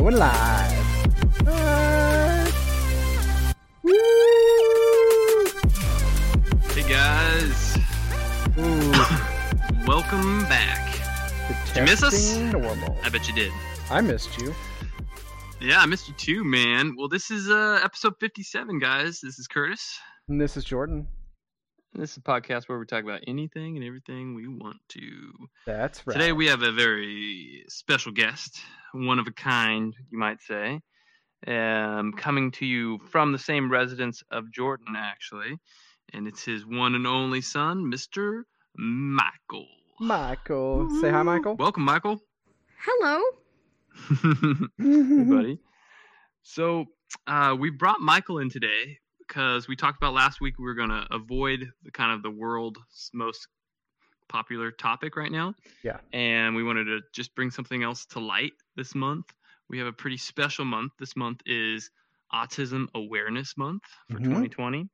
Going live. Hey guys, Ooh, welcome back. Did you miss us? Normal. I bet you did. I missed you. Yeah, I missed you too, man. Well, this is uh, episode 57, guys. This is Curtis. And this is Jordan. This is a podcast where we talk about anything and everything we want to. That's right. Today we have a very special guest, one of a kind, you might say, um, coming to you from the same residence of Jordan, actually, and it's his one and only son, Mr. Michael. Michael. Say hi, Michael. Welcome, Michael. Hello. hey, buddy. So uh, we brought Michael in today because we talked about last week we were going to avoid the kind of the world's most popular topic right now. Yeah. And we wanted to just bring something else to light this month. We have a pretty special month. This month is Autism Awareness Month for Mhm. 2020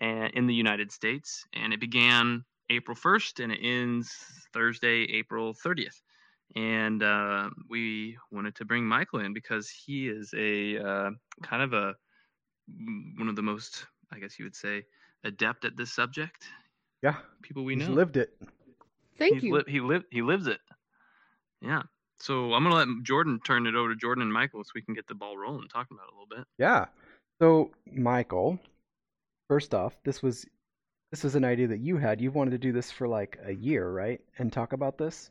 and in the United States. And it began April 1st and it ends Thursday, April 30th and uh, we wanted to bring Michael in because he is a uh, kind of a one of the most, I guess you would say, adept at this subject. Yeah. People we He's know. lived it. Thank He's you. li- he lived. he lives it. Yeah. So I'm gonna let Jordan turn it over to Jordan and Michael so we can get the ball rolling, talking about it a little bit. Yeah. So, Michael, first off, this was this was an idea that you had. You've wanted to do this for like a year, right? And talk about this.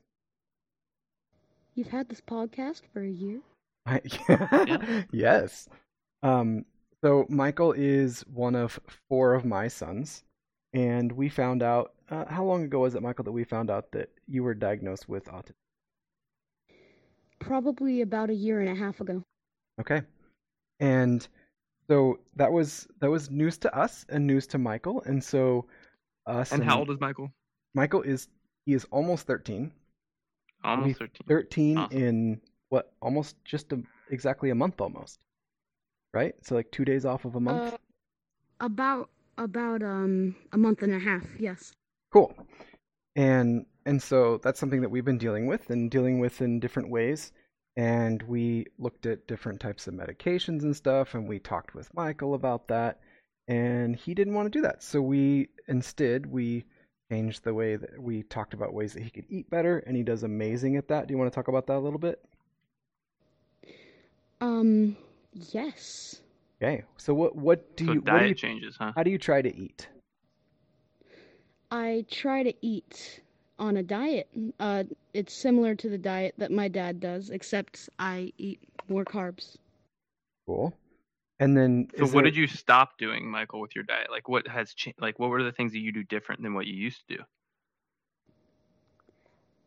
You've had this podcast for a year. I, Yeah. yes. Um, so Michael is one of four of my sons, and we found out uh, how long ago was it, Michael, that we found out that you were diagnosed with autism? Probably about a year and a half ago. Okay, and so that was that was news to us and news to Michael, and so us And how old is Michael? Michael is he is almost thirteen. Almost thirteen. 13 Awesome. in what almost just a, exactly a month almost right so like two days off of a month Uh, about about um a month and a half. Yes. cool and and so that's something that we've been dealing with and dealing with in different ways and we looked at different types of medications and stuff and we talked with michael about that and he didn't want to do that so we instead we changed the way that we talked about ways that he could eat better and he does amazing at that do you want to talk about that a little bit Um. Yes. Okay. So what what do so you what diet do you changes, huh? how do you try to eat? I try to eat on a diet. Uh, it's similar to the diet that my dad does, except I eat more carbs. Cool. And then So what there- did you stop doing, Michael, with your diet? Like what has changed? Like what were the things that you do different than what you used to do?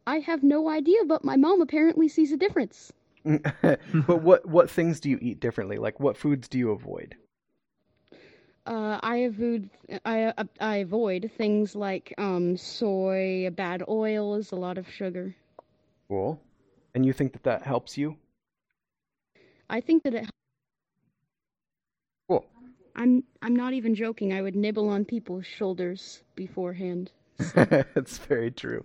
I have no idea, but my mom apparently sees a difference. but what what things do you eat differently? Like what foods do you avoid? Uh, I avoid I uh, I avoid things like um soy, bad oils, a lot of sugar. Cool. And you think that that helps you? I think that it. Cool. I'm I'm not even joking. I would nibble on people's shoulders beforehand. That's very true.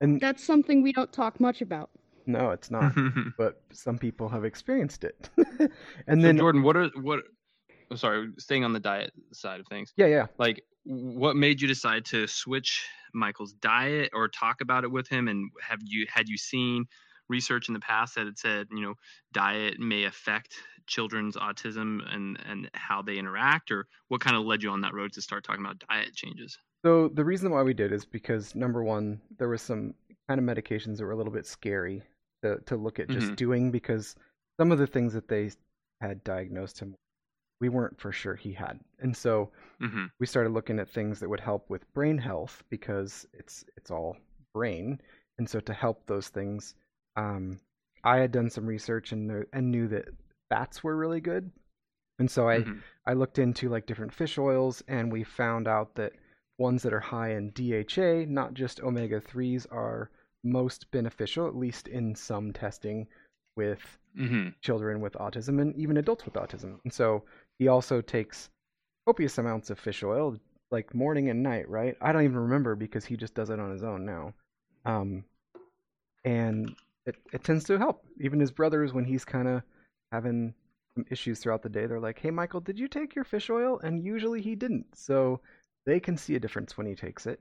And That's something we don't talk much about. No, it's not. but some people have experienced it. and then Jordan, what are what? Oh, sorry, staying on the diet side of things. yeah, yeah. Like, what made you decide to switch Michael's diet or talk about it with him? And have you had you seen research in the past that had said you know diet may affect children's autism and and how they interact, or what kind of led you on that road to start talking about diet changes? So the reason why we did is because number one, there was some kind of medications that were a little bit scary to to look at just Mhm. doing because some of the things that they had diagnosed him, we weren't for sure he had, and so hmm we started looking at things that would help with brain health because it's it's all brain, and so to help those things, um, I had done some research and knew- and knew that fats were really good, and so I. Mhm. I looked into like different fish oils and we found out that ones that are high in DHA, not just omega 3s, are most beneficial, at least in some testing with Mhm. children with autism and even adults with autism. And so he also takes copious amounts of fish oil, like morning and night, right? I don't even remember because he just does it on his own now. Um, and it, it tends to help. Even his brothers, when he's kind of having some issues throughout the day, they're like, "Hey, Michael, did you take your fish oil?" And usually he didn't, so they can see a difference when he takes it,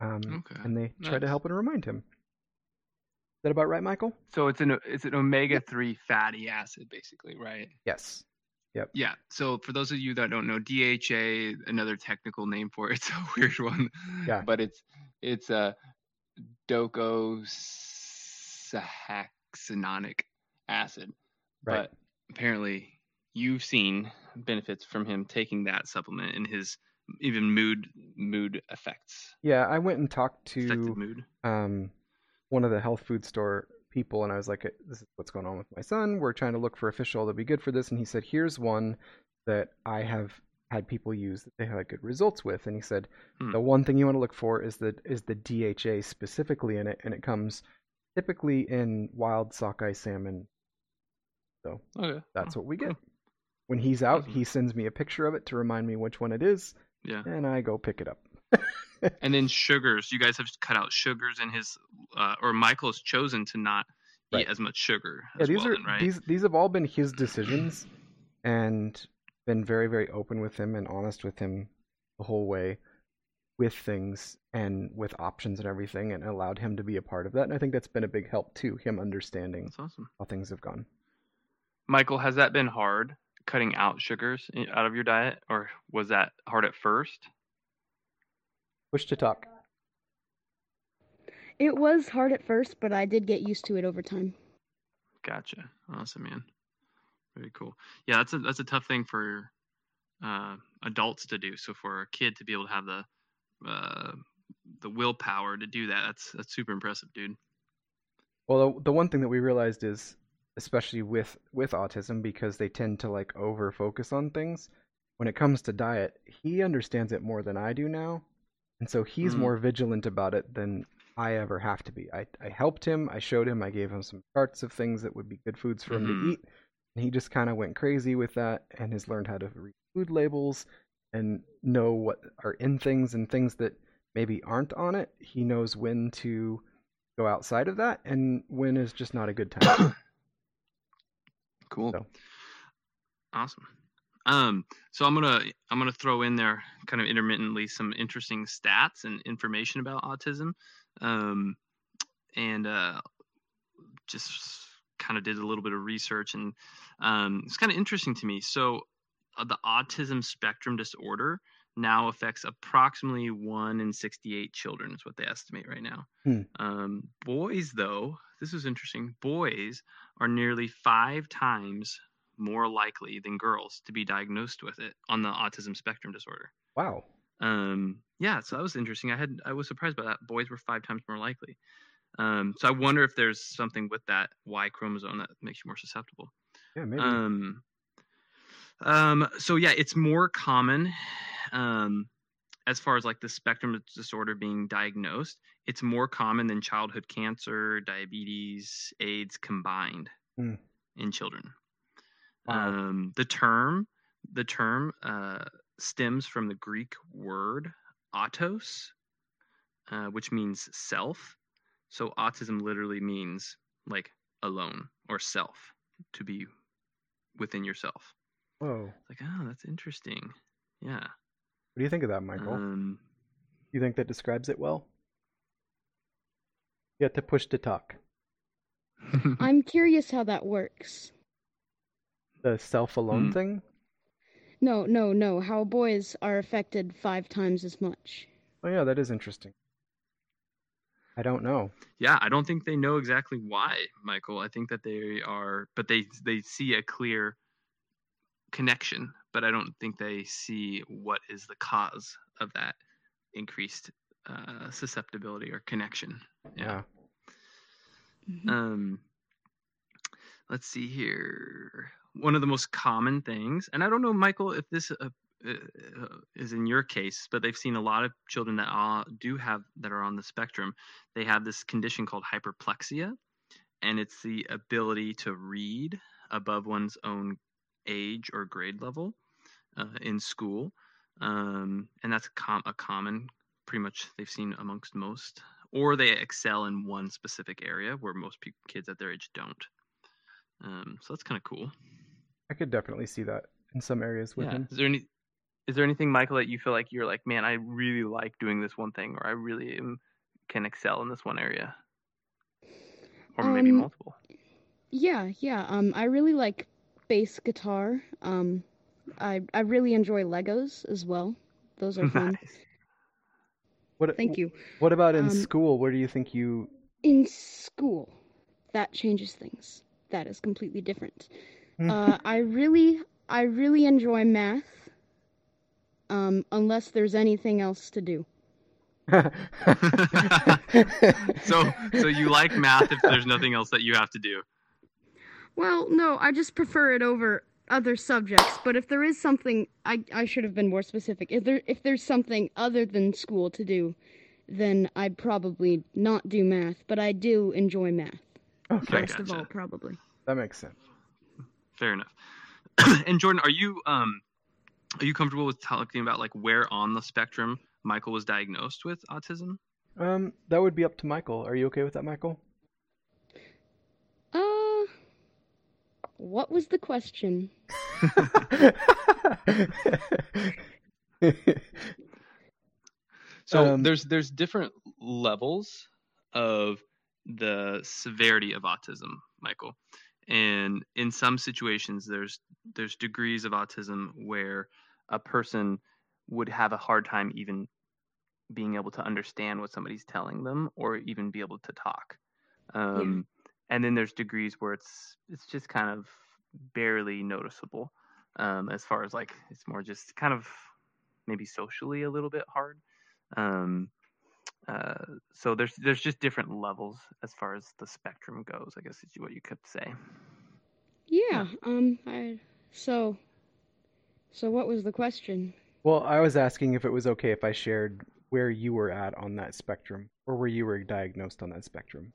um, Okay, and they try to help and remind him. Is that about right, Michael? So it's an it's an omega three fatty acid, basically, right? Yes. Yep. Yeah. So for those of you that don't know, DHA, another technical name for it, it's a weird one. Yeah. But it's it's a docosahexaenoic acid. Right. But apparently you've seen benefits from him taking that supplement in his even mood mood effects. Yeah, I went and talked to um, one of the health food store people, and I was like, "This is what's going on with my son. We're trying to look for a fish oil that'd be good for this." And he said, "Here's one that I have had people use that they had good results with." And he said, Hmm. "The one thing you want to look for is the is the DHA specifically in it, and it comes typically in wild sockeye salmon. So Okay. that's Oh, what we get." cool. When he's out, Awesome. he sends me a picture of it to remind me which one it is, Yeah. and I go pick it up. And then sugars. You guys have cut out sugars in his, uh, or Michael's chosen to not Right. eat as much sugar yeah, these well. are then, right? these these have all been his decisions, and been very very open with him and honest with him the whole way, with things and with options and everything, and allowed him to be a part of that. And I think that's been a big help too, him understanding That's awesome. how things have gone. Michael, has that been hard cutting out sugars out of your diet, or was that hard at first? Push to talk. It was hard at first, but I did get used to it over time. Gotcha. Awesome, man. Very cool. Yeah, that's a that's a tough thing for uh, adults to do. So for a kid to be able to have the uh, the willpower to do that, that's that's super impressive, dude. Well, the, the one thing that we realized is, especially with with autism, because they tend to like over focus on things. When it comes to diet, he understands it more than I do now, and so he's Mm. more vigilant about it than I ever have to be. I I helped him, I showed him, I gave him some charts of things that would be good foods for him Mhm. to eat, and he just kind of went crazy with that, and has learned how to read food labels and know what are in things and things that maybe aren't on it. He knows when to go outside of that and when is just not a good time. Cool. So- Awesome. Um, so I'm gonna I'm gonna throw in there kind of intermittently some interesting stats and information about autism, um, and uh, just kind of did a little bit of research and um, it's kind of interesting to me. So uh, the autism spectrum disorder now affects approximately one in 68 children is what they estimate right now. Hmm. Um, boys, though, this is interesting. Boys are nearly five times more likely than girls to be diagnosed with it on the autism spectrum disorder. wow. Um, yeah, so that was interesting. I had I was surprised by that. Boys were five times more likely. Um, so I wonder if there's something with that Y chromosome that makes you more susceptible. Yeah, maybe. Um, um, so yeah, it's more common. Um, as far as like the spectrum disorder being diagnosed, it's more common than childhood cancer, diabetes, AIDS combined Hmm. in children. Wow. Um, the term, the term uh, stems from the Greek word autos, uh, which means self. So autism literally means like alone or self, to be within yourself. Whoa. It's like, oh, that's interesting. Yeah. What do you think of that, Michael? Um, you think that describes it well? You have to push to talk. I'm curious how that works. The self alone Hmm. thing? No, no, no. How boys are affected five times as much. Oh yeah, that is interesting. I don't know. yeah, I don't think they know exactly why, Michael. I think that they are, but they they see a clear connection, but I don't think they see what is the cause of that increased uh, susceptibility or connection. Yeah. Mhm. Um, let's see here. One of the most common things, and I don't know, Michael, if this uh, uh, is in your case, but they've seen a lot of children that uh, do have that are on the spectrum. They have this condition called hyperlexia, and it's the ability to read above one's own age or grade level uh, in school, um, and that's com- a common, pretty much they've seen amongst most or they excel in one specific area where most pe- kids at their age don't. Um, so that's kind of cool. I could definitely see that in some areas with yeah. him. Is there any is there anything, Michael, that you feel like you're like, man, I really like doing this one thing, or I really am, can excel in this one area, or maybe Um, multiple? Yeah, yeah. Um, I really like bass guitar. Um, I I really enjoy Legos as well. Those are fun. nice. What Thank you. What about in Um, school? Where do you think you? In school, that changes things. That is completely different. Uh, I really, I really enjoy math. Um, unless there's anything else to do. So so you like math if there's nothing else that you have to do. Well, no, I just prefer it over other subjects. But if there is something, I I should have been more specific. If there if there's something other than school to do, then I'd probably not do math. But I do enjoy math. okay, First of gotcha. all, probably. that makes sense. Fair enough. and Jordan, are you um are you comfortable with talking about like where on the spectrum Michael was diagnosed with autism? Um, that would be up to Michael. Are you okay with that, Michael? Uh, what was the question? So Um, there's there's different levels of the severity of autism, Michael. And in some situations there's there's degrees of autism where a person would have a hard time even being able to understand what somebody's telling them or even be able to talk. Um, and then there's degrees where it's it's just kind of barely noticeable um, as far as like it's more just kind of maybe socially a little bit hard um, uh, so there's there's just different levels as far as the spectrum goes. I guess is what you could say. Yeah. Um. I. So. So what was the question? well, I was asking if it was okay if I shared where you were at on that spectrum, or where you were diagnosed on that spectrum.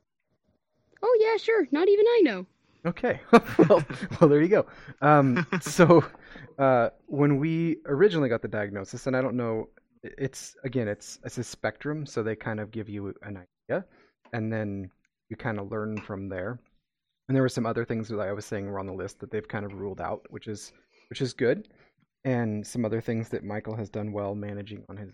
Yeah, sure. Not even I know. Okay. well, well, there you go. Um, so, uh, when we originally got the diagnosis, and I don't know, it's again, it's it's a spectrum, so they kind of give you an idea, and then you kind of learn from there. And there were some other things that I was saying were on the list that they've kind of ruled out, which is which is good, and some other things that Michael has done well managing on his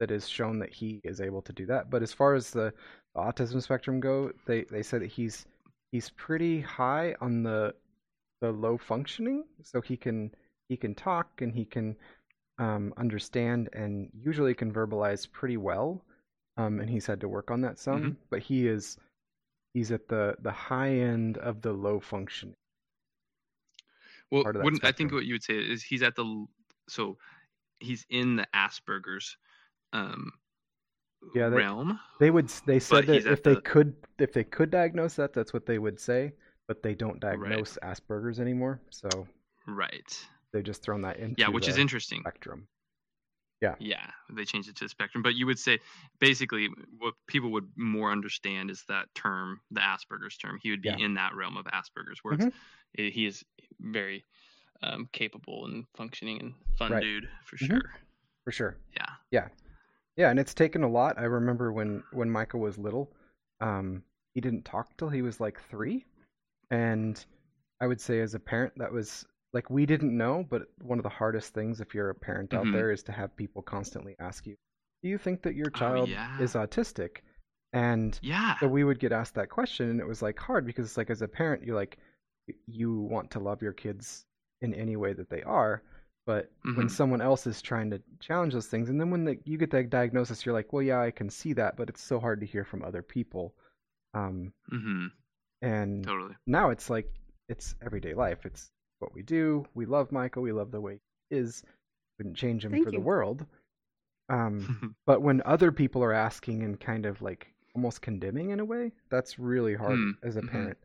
that has shown that he is able to do that. But as far as the, the autism spectrum go, they they said that he's he's pretty high on the the low functioning, so he can he can talk and he can um, understand and usually can verbalize pretty well. Um, and he's had to work on that some, Mhm. but he is he's at the the high end of the low functioning. Well, part of that wouldn't I think what you would say is he's at the so he's in the Asperger's um, Yeah, they- realm. They would they said that if at they could if they could diagnose that, that's what they would say, but they don't diagnose Asperger's anymore, so Right. they've just thrown that into Yeah, which is interesting. spectrum. Yeah, Yeah, they changed it to spectrum. But you would say basically what people would more understand is that term, the Asperger's term. He would be Yeah. in that realm of Asperger's, where Mhm. eh, he is very um, capable and functioning and fun Right. dude for Mhm. sure. For sure. Yeah. Yeah, and it's taken a lot. I remember when when Michael was little, um, he didn't talk till he was like three, and I would say as a parent that was like we didn't know, but one of the hardest things if you're a parent out Mhm. there is to have people constantly ask you, "Do you think that your Oh, child yeah. is autistic?" And Yeah. so we would get asked that question, and it was like hard because it's like as a parent, you're like you want to love your kids in any way that they are, but when Mhm. someone else is trying to challenge those things, and then when the, you get that diagnosis, you're like, well, yeah, I can see that, but it's so hard to hear from other people. Um, hmm and Totally. now it's like it's everyday life. It's what we do. We love Michael. We love the way he is. Wouldn't change him Thank for the world. Um, but when other people are asking and kind of like almost condemning in a way, that's really hard Hmm, as a mhm. parent.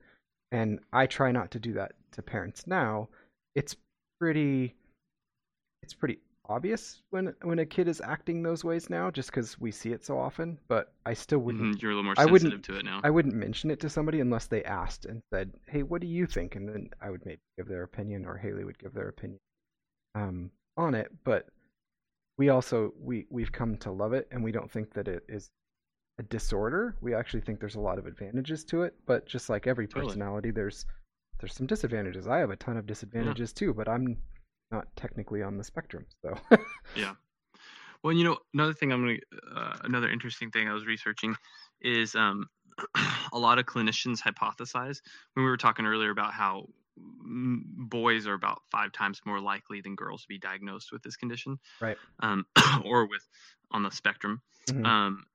And I try not to do that to parents now. It's pretty it's pretty obvious when when a kid is acting those ways now just cuz we see it so often, but I still wouldn't Mhm, You're a little more I wouldn't- sensitive to it now. I wouldn't mention it to somebody unless they asked and said, "Hey, what do you think?" And then I would maybe give their opinion, or Haley would give their opinion um, on it. But we also we we've come to love it, and we don't think that it is a disorder. We actually think there's a lot of advantages to it. But just like every Totally. personality, there's there's some disadvantages. I have a ton of disadvantages too, but I'm not technically on the spectrum, so Yeah. Well, you know, another thing I'm gonna, uh, another interesting thing I was researching is um, a lot of clinicians hypothesize when we were talking earlier about how boys are about five times more likely than girls to be diagnosed with this condition, right. um, or with on the spectrum. Mhm. Um,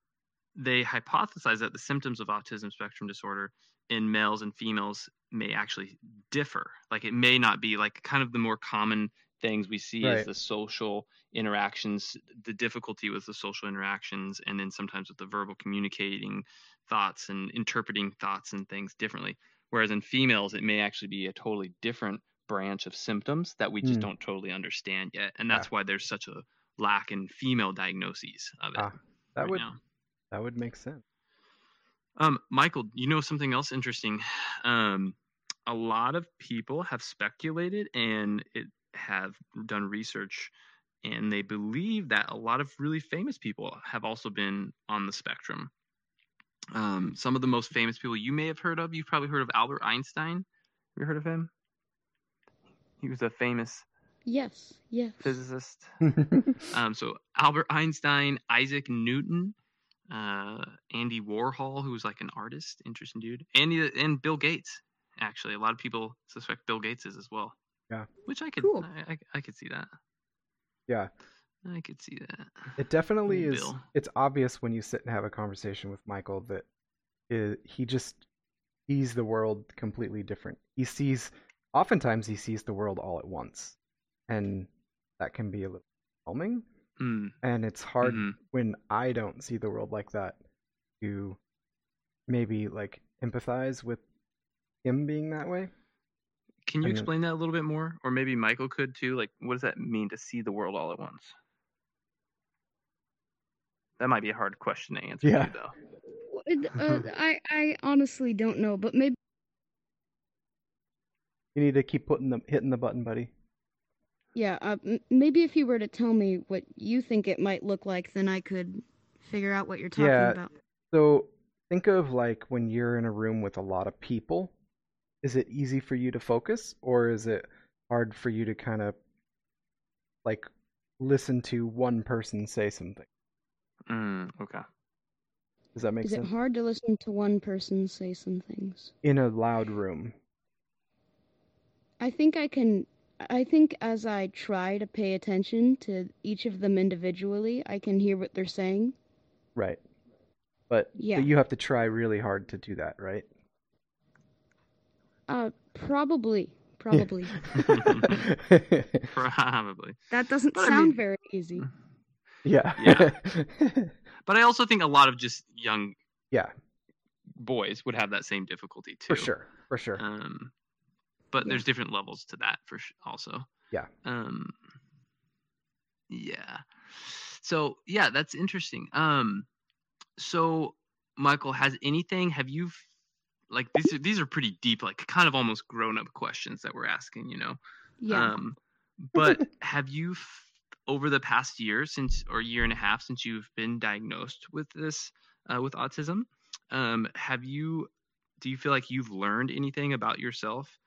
they hypothesize that the symptoms of autism spectrum disorder in males and females may actually differ. Like it may not be like kind of the more common things we see Right. is the social interactions, the difficulty with the social interactions, and then sometimes with the verbal communicating thoughts and interpreting thoughts and things differently. Whereas in females, it may actually be a totally different branch of symptoms that we just Hmm. don't totally understand yet. And Yeah. that's why there's such a lack in female diagnoses of it Ah, that right would now. that would make sense. Um, Michael, you know something else interesting? Um, a lot of people have speculated and it have done research, and they believe that a lot of really famous people have also been on the spectrum. Um, some of the most famous people you may have heard of, you've probably heard of Albert Einstein. Have you heard of him? He was a famous Yes, yes. physicist. Um, so Albert Einstein, Isaac Newton, uh, Andy Warhol, who was like an artist, interesting dude, Andy and Bill Gates. Actually, a lot of people suspect Bill Gates is as well. Yeah. which I could, Cool. I, I, I could see that. yeah, I could see that. it definitely Ooh, is. It's obvious when you sit and have a conversation with Michael that i he just sees the world completely different. He sees, oftentimes, he sees the world all at once, and that can be a little overwhelming. Mm, And it's hard mhm. when I don't see the world like that to maybe like empathize with him being that way. Can you I mean- explain that a little bit more, or maybe Michael could too? Like, what does that mean to see the world all at once? That might be a hard question to answer, Yeah. too, though. Uh, I I honestly don't know, but maybe You need to keep putting the hitting the button, buddy. yeah. Uh, maybe if you were to tell me what you think it might look like, then I could figure out what you're talking Yeah. about. So think of like when you're in a room with a lot of people. Is it easy for you to focus, or is it hard for you to kind of like listen to one person say something? Mm, okay. Does that make sense? Is it hard to listen to one person say some things? In a loud room. I think I can. I think as I try to pay attention to each of them individually, I can hear what they're saying. Right. But, Yeah. but you have to try really hard to do that, right? Uh, probably, probably. Probably. That doesn't But I sound mean- very easy. yeah. Yeah. But I also think a lot of just young yeah, boys would have that same difficulty too. for sure. For sure. Um, but Yeah. there's different levels to that for sh- also. Yeah. Um, yeah. So yeah, that's interesting. Um, so Michael, has anything? Have you f- like these? Are, these are pretty deep, like kind of almost grown-up questions that we're asking. You know. Yeah. Um, but have you, f- over the past year since or year and a half since you've been diagnosed with this, uh, with autism, um, have you, do you feel like you've learned anything about yourself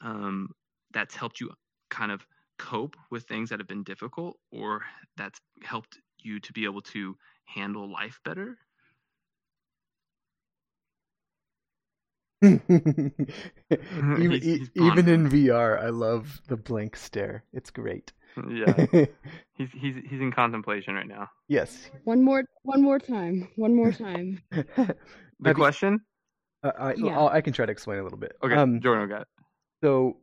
um, that's helped you kind of cope with things that have been difficult or that's helped you to be able to handle life better? even He's- e- he's even in. VR, I love the blank stare. It's great. Yeah, he's he's he's in contemplation right now. yes. one more, one more time, one more time. The Have you- question? Uh, I, Yeah. I'll- I can try to explain a little bit. Okay, Um, Jordan got it. so,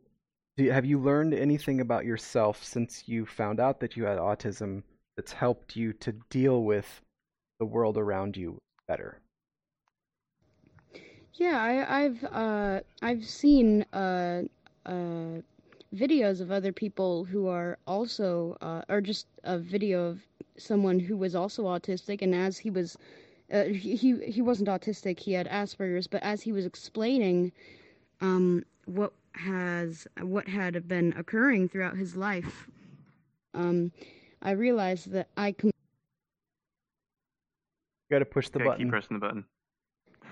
do you, have you learned anything about yourself since you found out that you had autism that's helped you to deal with the world around you better? Yeah, I, I've uh, I've seen uh, uh, videos of other people who are also, uh, or just a video of someone who was also autistic, and as he was, uh, he he he wasn't autistic, he had Asperger's, but as he was explaining, um, what has what had been occurring throughout his life, um, I realized that I can. You got to push the Okay, button. keep pressing the button.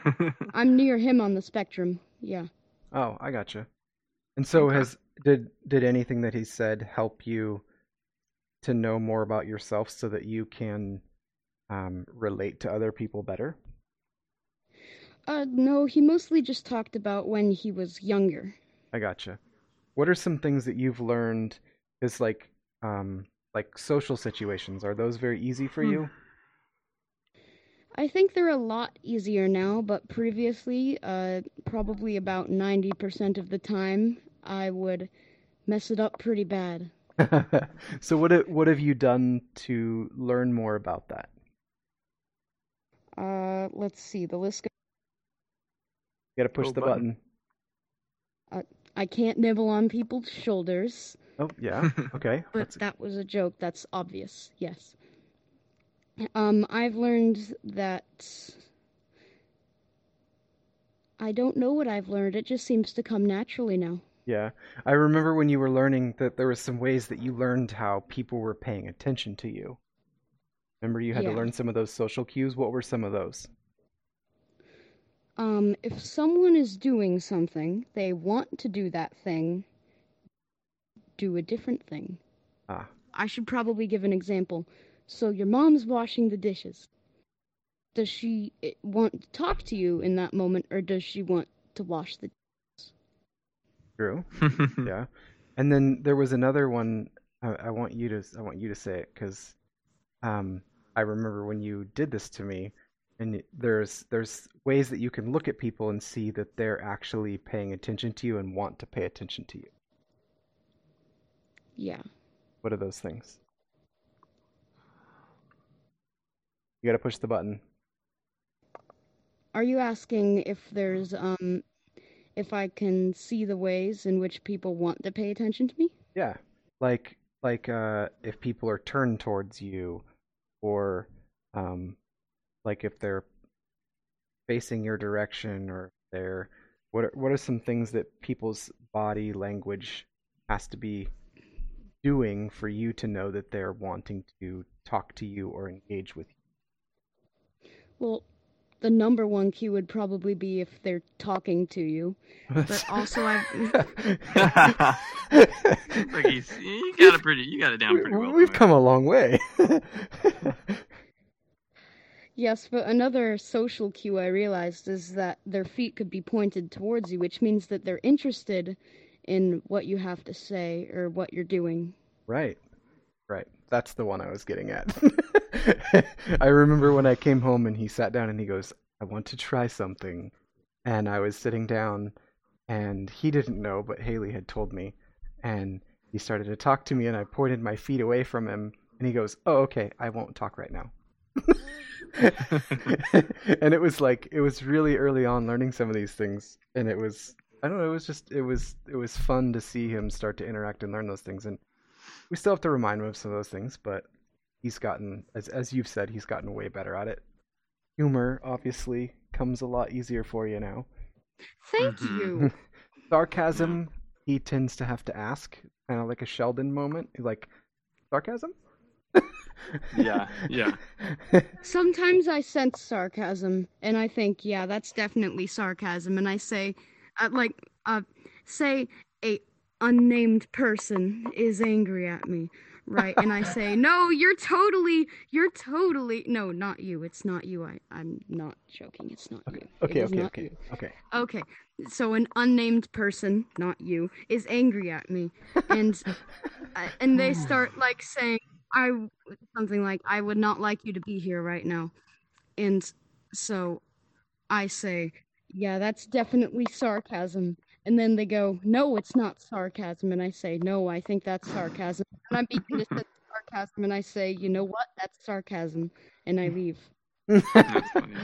I'm near him on the spectrum. Yeah. Oh, I gotcha. And so Okay. has did did anything that he said help you to know more about yourself so that you can um, relate to other people better? Uh, no, he mostly just talked about when he was younger. I gotcha. What are some things that you've learned? Is like um, like social situations. Are those very easy for Hmm. you? I think they're a lot easier now, but previously, uh, probably about 90% of the time, I would mess it up pretty bad. so what ha- what have you done to learn more about that? Uh, let's see, the list goes. You got to push Go the button. button. I can't nibble on people's shoulders, Oh yeah. Okay. but That's that was a joke. That's obvious. Yes. Um, I've learned that. I don't know what I've learned. It just seems to come naturally now. Yeah. I remember when you were learning that there were some ways that you learned how people were paying attention to you. Remember you had to learn some of those social cues? What were some of those? Um, if someone is doing something, they want to do that thing, do a different thing. Ah, I should probably give an example. So your mom's washing the dishes. Does she eh, want to talk to you in that moment, or does she want to wash the? Dishes? True. Yeah. And then there was another one I, I want you to I want you to say it cuz um I remember when you did this to me and there's there's ways that you can look at people and see that they're actually paying attention to you and want to pay attention to you. Yeah. What are those things? You got to push the button. Are you asking if there's um, if I can see the ways in which people want to pay attention to me? Yeah. Like like uh if people are turned towards you or um like if they're facing your direction or they're what are, what are some things that people's body language has to be doing for you to know that they're wanting to talk to you or engage with Well, the number one cue would probably be if they're talking to you. you? But also, I've like you got it pretty, you got it down pretty well. We've come a long way. Yes, but another social cue I realized is that their feet could be pointed towards you, which means that they're interested in what you have to say or what you're doing. Right. Right. That's the one I was getting at. I remember when I came home and he sat down and he goes, I want to try something. And I was sitting down and he didn't know, but Haley had told me. And he started to talk to me and I pointed my feet away from him and he goes, Oh, okay, I won't talk right now. and it was like it was really early on learning some of these things and it was I don't know, it was just it was it was fun to see him start to interact and learn those things and we still have to remind him of some of those things, but he's gotten as as you've said, he's gotten way better at it. Humor obviously comes a lot easier for you now. Thank Mhm. you. Sarcasm, he tends to have to ask, kind of like a Sheldon moment, like sarcasm. Yeah, yeah. Sometimes I sense sarcasm, and I think, yeah, that's definitely sarcasm, and I say, uh, like, uh, say a unnamed person is angry at me, right? And I say, no, you're totally, you're totally, no, not you. It's not you. I, I'm not joking. It's not you. Okay, okay, okay, you. okay. Okay, so an unnamed person, not you, is angry at me, and uh, and they start like saying, "I something like I would not like you to be here right now," and so I say, "Yeah, that's definitely sarcasm." And then they go, "No, it's not sarcasm," and I say, "No, I think that's sarcasm." And I begin to say sarcasm, and I say, "You know what? That's sarcasm," and I leave. That's funny.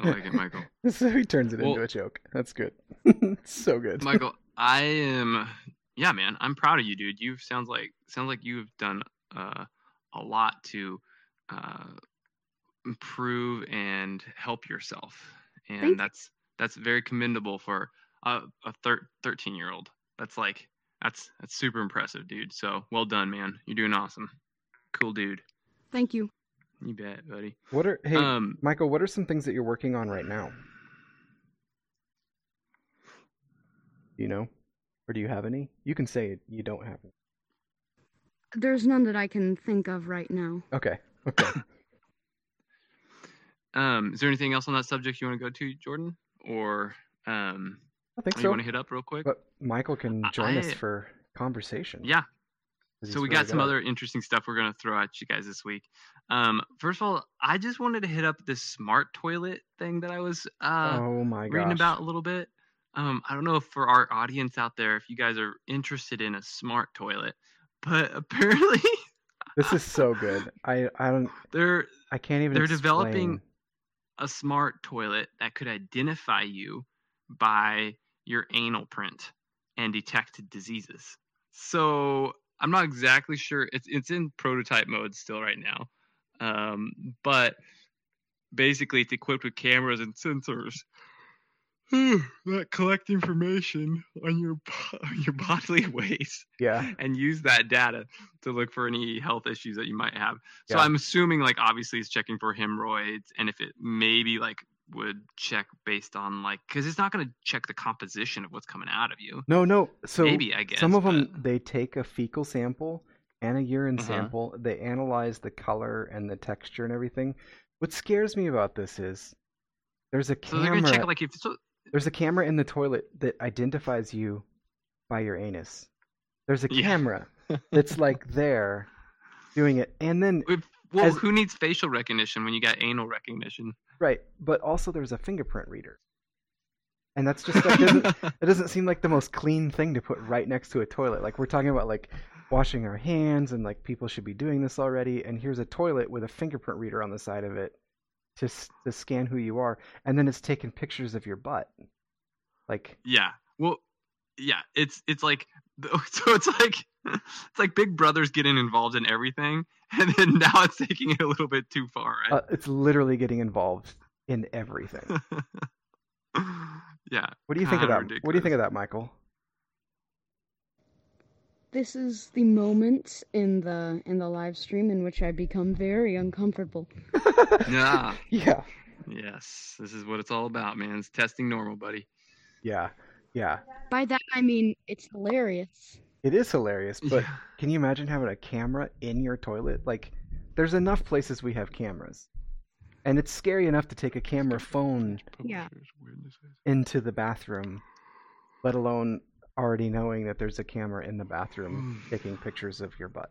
I like it, Michael. so he turns it into a joke. That's good. so good. Michael, I am. Yeah, man, I'm proud of you, dude. You sounds like sounds like you've done uh, a lot to uh, improve and help yourself, and Thank- that's that's very commendable for a, a thir- 13 year old. That's like that's that's super impressive, dude. So well done, man. You're doing awesome. Cool, dude. Thank you. You bet, buddy. What are hey Um, Michael? What are some things that you're working on right now? Do you know? Or do you have any? You can say you don't have any. There's none that I can think of right now. Okay. Okay. Um, is there anything else on that subject you want to go to, Jordan, or um, I think you so. want to hit up real quick? But Michael can join us for conversation. Yeah. So we really got some good. other interesting stuff we're gonna throw at you guys this week. Um, first of all, I just wanted to hit up this smart toilet thing that I was uh, oh my gosh. reading about a little bit. Um, I don't know if for our audience out there, if you guys are interested in a smart toilet, but apparently This is so good. I I don't they're I can't even They're explain. developing- a smart toilet that could identify you by your anal print and detect diseases. So I'm not exactly sure. It's it's in prototype mode still right now, um, but basically it's equipped with cameras and sensors that collect information on your on your bodily waste Yeah. and use that data to look for any health issues that you might have. So Yeah. I'm assuming like obviously it's checking for hemorrhoids and if it maybe like would check based on like because it's not going to check the composition of what's coming out of you. No, no. So maybe I guess some of them they take a fecal sample and a urine Uh-huh. sample. They analyze the color and the texture and everything. What scares me about this is there's a camera. to check like if so, There's a camera in the toilet that identifies you by your anus. There's a Yeah. camera that's like there doing it. And then if, well As- who needs facial recognition when you got anal recognition? Right, but also there's a fingerprint reader. And that's just that doesn't it doesn't seem like the most clean thing to put right next to a toilet. Like we're talking about like washing our hands and like people should be doing this already and here's a toilet with a fingerprint reader on the side of it to to scan who you are and then it's taking pictures of your butt. Like Yeah. Well, yeah. It's it's like so it's like it's like Big Brother's getting involved in everything, and then now it's taking it a little bit too far, right? uh, it's literally getting involved in everything. yeah. What do you think of Kinda that? What do you think of that, Michael? This is the moment in the in the live stream in which I become very uncomfortable. Yeah. Yeah. Yes. This is what it's all about, man. It's testing normal, buddy. Yeah. Yeah. By that I mean it's hilarious. It is hilarious, but Yeah. can you imagine having a camera in your toilet? Like there's enough places we have cameras. And it's scary enough to take a camera phone Yeah. into the bathroom, let alone already knowing that there's a camera in the bathroom Mm. taking pictures of your butt.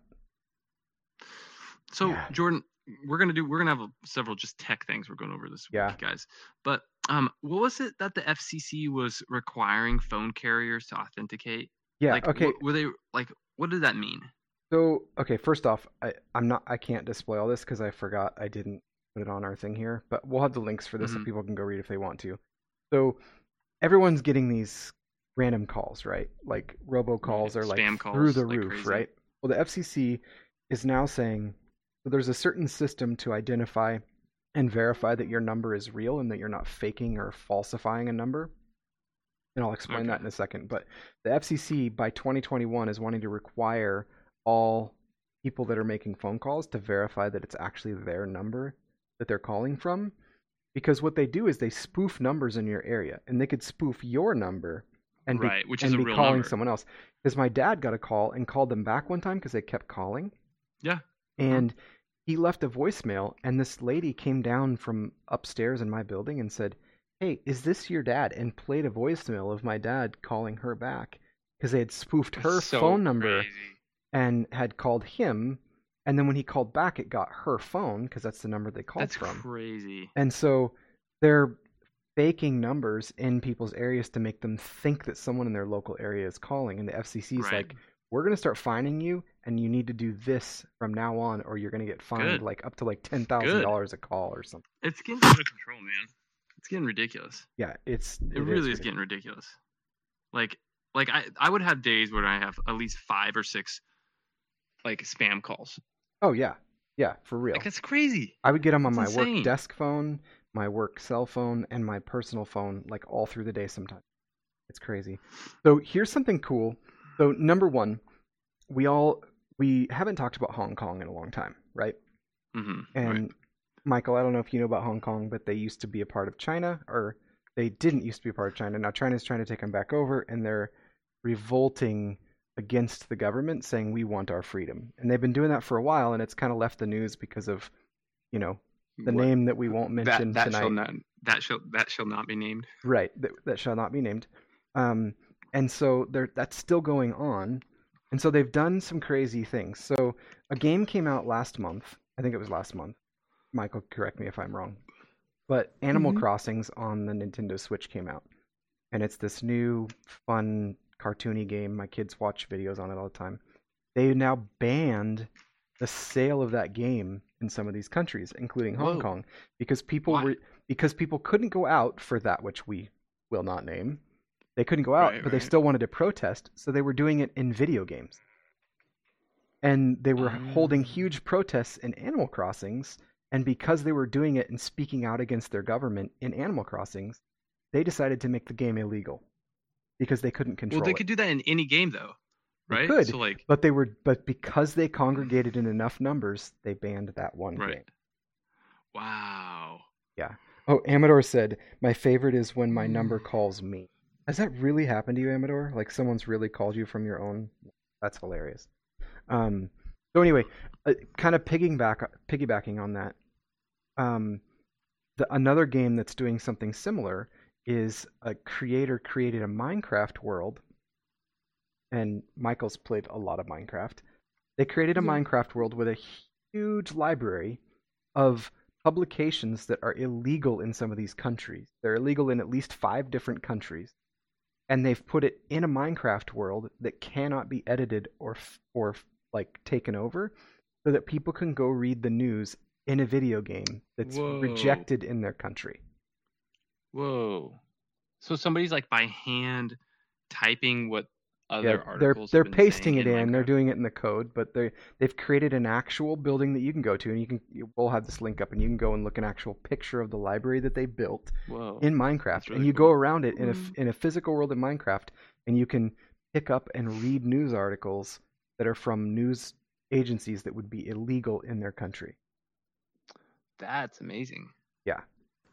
So Yeah. Jordan, we're gonna do we're gonna have a, several just tech things we're going over this Yeah. week, guys. But um, what was it that the FCC was requiring phone carriers to authenticate? Yeah, like, okay. wh- were they like? What did that mean? So, okay, first off, I, I'm not I can't display all this because I forgot I didn't put it on our thing here, but we'll have the links for this so Mhm. people can go read if they want to. So, everyone's getting these random calls, right? Like robocalls are like Spam through the like roof, crazy. right? Well, the FCC is now saying so there's a certain system to identify and verify that your number is real and that you're not faking or falsifying a number. And I'll explain that in a second. But the FCC by 2021 is wanting to require all people that are making phone calls to verify that it's actually their number that they're calling from. Because what they do is they spoof numbers in your area, and they could spoof your number and be, Right, which and is a be real calling number. someone else. Because my dad got a call and called them back one time because they kept calling, Yeah. Uh-huh. and he left a voicemail, and this lady came down from upstairs in my building and said, "Hey, is this your dad?" and played a voicemail of my dad calling her back because they had spoofed her so phone number crazy. and had called him, and then when he called back, it got her phone because that's the number they called That's from. crazy. And so they're faking numbers in people's areas to make them think that someone in their local area is calling. And the FCC is Right. like, we're going to start fining you, and you need to do this from now on, or you're going to get fined Good. like up to like ten thousand dollars a call or something. It's getting out of control, man. It's getting ridiculous. Yeah, it's It, really is getting ridiculous. Like, like I, I would have days where I have at least five or six, like spam calls. Oh yeah, yeah, for real. Like that's crazy. I would get them on my That's work desk phone, my work cell phone, and my personal phone, like all through the day sometimes. It's crazy. So here's something cool. So number one, we all we haven't talked about Hong Kong in a long time, right? Mm-hmm, And Michael, I don't know if you know about Hong Kong, but they used to be a part of China, or they didn't used to be a part of China. Now China's trying to take them back over, and they're revolting against the government, saying we want our freedom. And they've been doing that for a while, and it's kind of left the news because of, you know, the What- name that we won't mention that, that tonight. shall not That shall that shall not be named. Right, that, that shall not be named. Um, and so there, that's still going on. And so they've done some crazy things. So a game came out last month. I think it was last month. Michael, correct me if I'm wrong. But Animal Mhm. Crossings on the Nintendo Switch came out. And it's this new, fun, cartoony game. My kids watch videos on it all the time. They now banned the sale of that game in some of these countries, including Hong Whoa. Kong, because people Why? were because people couldn't go out for that which we will not name. They couldn't go out, Right, but they still wanted to protest, so they were doing it in video games. And they were holding Ah. huge protests in Animal Crossings, and because they were doing it and speaking out against their government in Animal Crossings, they decided to make the game illegal because they couldn't control Well, they it. could do that in any game though, They right? could, So like, But they were but because they congregated in enough numbers, they banned that one right. game. Wow. Yeah. Oh, Amador said, "My favorite is when my number calls me." Has that really happened to you, Amador? Like someone's really called you from your own? That's hilarious. Um, so anyway, uh, kind of piggyback piggybacking on that. Um, the another game that's doing something similar is a creator created a Minecraft world, and Michael's played a lot of Minecraft. They created a Yeah. Minecraft world with a huge library of publications that are illegal in some of these countries. They're illegal in at least five different countries, and they've put it in a Minecraft world that cannot be edited or or like taken over, so that people can go read the news in a video game that's Whoa. rejected in their country. Whoa. So somebody's like by hand typing what other Yeah, they're articles. they're pasting it in. They're Minecraft? doing it in the code, but they they've created an actual building that you can go to, and you can we'll have this link up, and you can go and look an actual picture of the library that they built Whoa. in Minecraft, That's and you cool. go around it in a Mm. in a physical world in Minecraft, and you can pick up and read news articles that are from news agencies that would be illegal in their country. That's amazing. Yeah.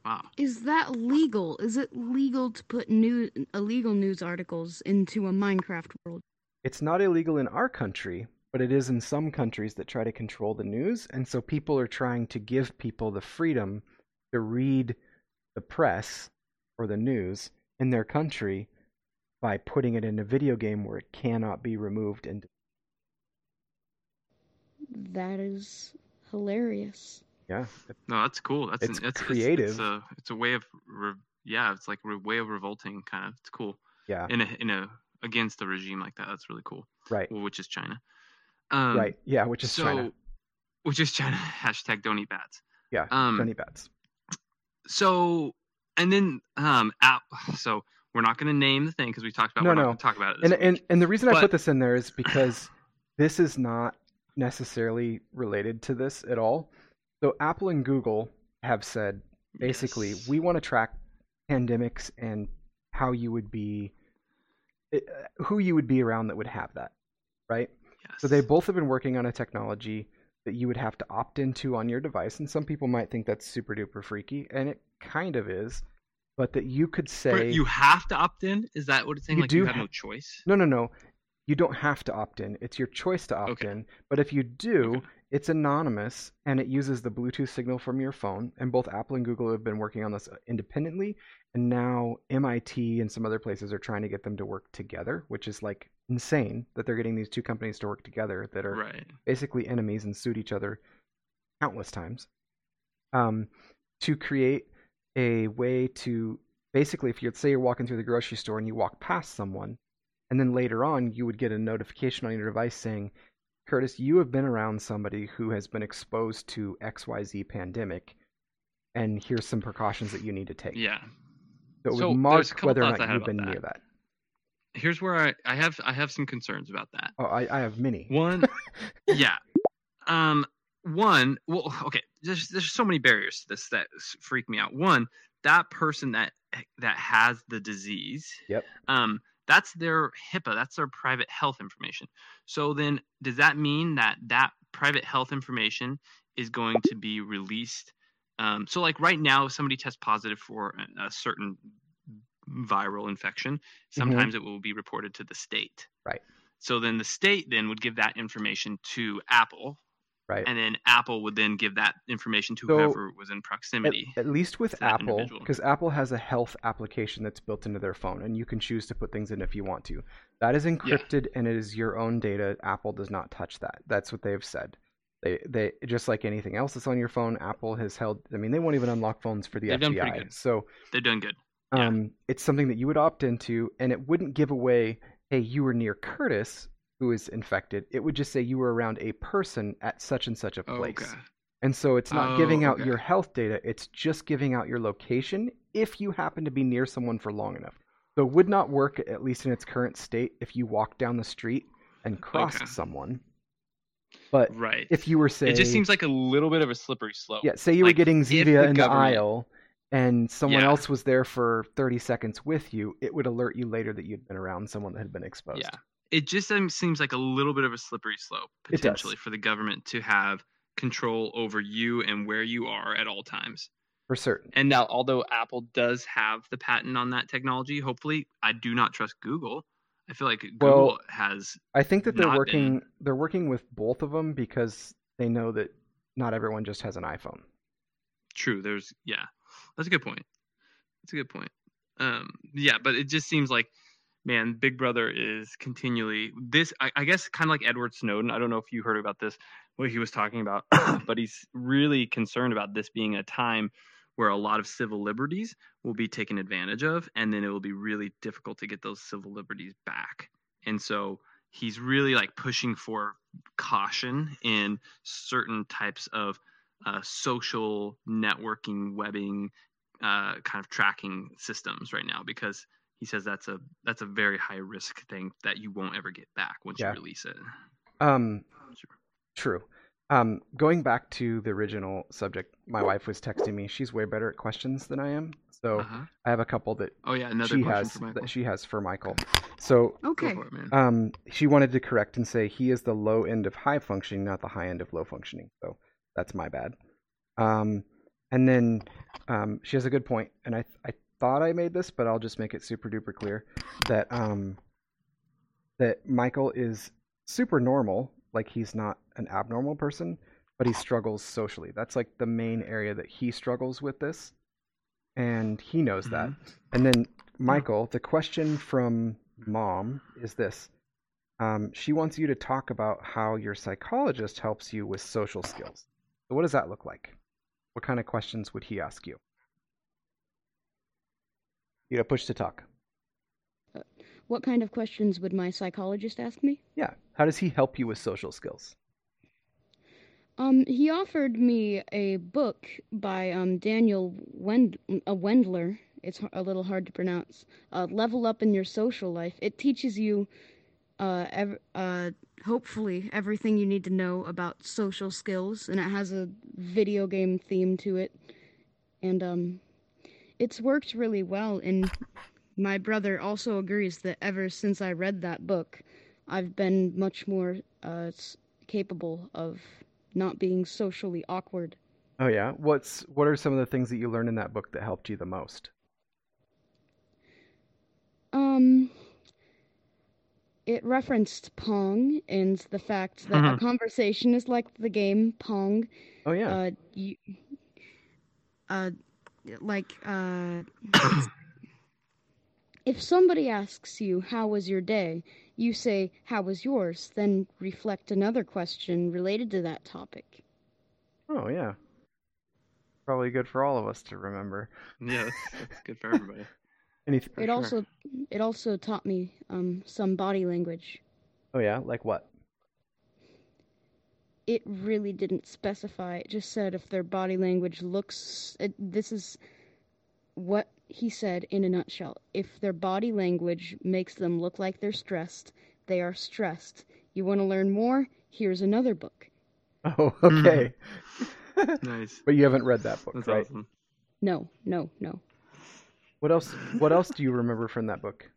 Wow. Is that legal? Is it legal to put new illegal news articles into a Minecraft world? It's not illegal in our country, but it is in some countries that try to control the news, and so people are trying to give people the freedom to read the press or the news in their country by putting it in a video game where it cannot be removed and That is hilarious. Yeah, No, that's cool. That's It's an, it's, creative. It's, a it's a way of re- yeah. It's like a way of revolting kind of. It's cool yeah, in a in a against a regime like that. That's really cool. right, which is China. Um, right, yeah, which is so, China. Which is China. Hashtag don't eat bats. Yeah, um, Johnny Bats. So and then um app. So we're not going to name the thing because we talked about. No, we're not no. talk about it. And and and the reason I put this in there is because this is not necessarily related to this at all. So Apple and Google have said basically Yes. we want to track pandemics and how you would be uh, who you would be around that would have that, right? Yes. So they both have been working on a technology that you would have to opt into on your device and some people might think that's super duper freaky and it kind of is, but that you could But say you have to opt in. Is that what it's saying? You like you have ha- no choice. No, no, no. You don't have to opt in. It's your choice to opt Okay. in. But if you do, Okay. It's anonymous and it uses the Bluetooth signal from your phone. And both Apple and Google have been working on this independently. And now MIT and some other places are trying to get them to work together, which is like insane that they're getting these two companies to work together that are Right. basically enemies and sued each other countless times um, to create a way to basically if you say you're walking through the grocery store and you walk past someone and then later on you would get a notification on your device saying curtis you have been around somebody who has been exposed to xyz pandemic and here's some precautions that you need to take Yeah. so it So, would mark whether or not you've been about near that Here's where I, I have I have some concerns about that. oh i, I have many One, yeah. Um, one, well, okay. There's there's so many barriers to this that freak me out. One, that person that that has the disease. Yep. Um, that's their HIPAA. That's their private health information. So then, does that mean that that private health information is going to be released? Um, so like right now, if somebody tests positive for a, a certain viral infection, sometimes it will be reported to the state. Right. So then the state then would give that information to Apple, right. and then Apple would then give that information to So, whoever was in proximity. at least with Apple, because Apple has a health application that's built into their phone, and you can choose to put things in if you want to. That is encrypted and it is your own data. Apple does not touch that. That's what they've said. They, they just like anything else that's on your phone. Apple has held. I mean, they won't even unlock phones for the They've done pretty FBI. good. So They're doing good. Yeah. um, it's something that you would opt into, and it wouldn't give away, hey, you were near Curtis, who is infected. It would just say you were around a person at such and such a place. okay. And so it's not Oh, giving out okay. your health data, it's just giving out your location if you happen to be near someone for long enough. So it would not work, at least in its current state, if you walked down the street and crossed Okay. someone. But Right. if you were, say, it just seems like a little bit of a slippery slope. yeah, say you were getting Zevia the in the aisle and someone Yeah. else was there for 30 seconds with you, it would alert you later that you'd been around someone that had been exposed. Yeah. It just um, seems like a little bit of a slippery slope potentially for the government to have control over you and where you are at all times. For certain. And now, although Apple does have the patent on that technology, hopefully, I do not trust Google. I feel like Google Well, has. I think that they're working they're working with both of them because they know that not everyone just has an iPhone. True. There's. Yeah. That's a good point. That's a good point. Um. Yeah, but it just seems like, man, Big Brother is continually this. I, I guess kind of like Edward Snowden. I don't know if you heard about this, what he was talking about, but he's really concerned about this being a time where a lot of civil liberties will be taken advantage of, and then it will be really difficult to get those civil liberties back. And so he's really like pushing for caution in certain types of uh, social networking, webbing, uh, kind of tracking systems right now because he says that's a that's a very high risk thing that you won't ever get back once Yeah. you release it. Um Sure. true. Um going back to the original subject, my wife was texting me. She's way better at questions than I am. So Uh-huh. I have a couple that Oh yeah, another she question has for Michael. that she has for Michael. So Okay. it, man. um she wanted to correct and say he is the low end of high functioning, not the high end of low functioning. So that's my bad. Um and then um she has a good point and I I thought I made this, but I'll just make it super duper clear that um that Michael is super normal, like he's not an abnormal person, but he struggles socially. That's like the main area that he struggles with this. And he knows that. Mhm. And then Michael, the question from mom is this. Um, she wants you to talk about how your psychologist helps you with social skills. So what does that look like? What kind of questions would he ask you? You know, push to talk. What kind of questions would my psychologist ask me? Yeah. How does he help you with social skills? Um, he offered me a book by um Daniel Wend- uh, Wendler. It's a little hard to pronounce. Uh, Level up in your social life. It teaches you, uh, ev- uh, hopefully everything you need to know about social skills, and it has a video game theme to it, and um, it's worked really well. And my brother also agrees that ever since I read that book, I've been much more uh, capable of not being socially awkward. Oh yeah. What's what are some of the things that you learned in that book that helped you the most? Um, it referenced Pong and the fact that a Mhm. conversation is like the game Pong. Oh yeah. Uh, you, uh, like, uh, if somebody asks you, How was your day? you say, How was yours? Then reflect another question related to that topic. oh yeah. Probably good for all of us to remember. Yeah, that's, that's good for everybody. Anything? It also it also taught me um some body language. Oh yeah. Like what? It really didn't specify. It just said if their body language looks. It, this is what he said in a nutshell. If their body language makes them look like they're stressed, they are stressed. You want to learn more? Here's another book. Oh okay. Hmm. Nice. but you haven't read that book, That's right? awesome. No, no, no. What else? What else do you remember from that book?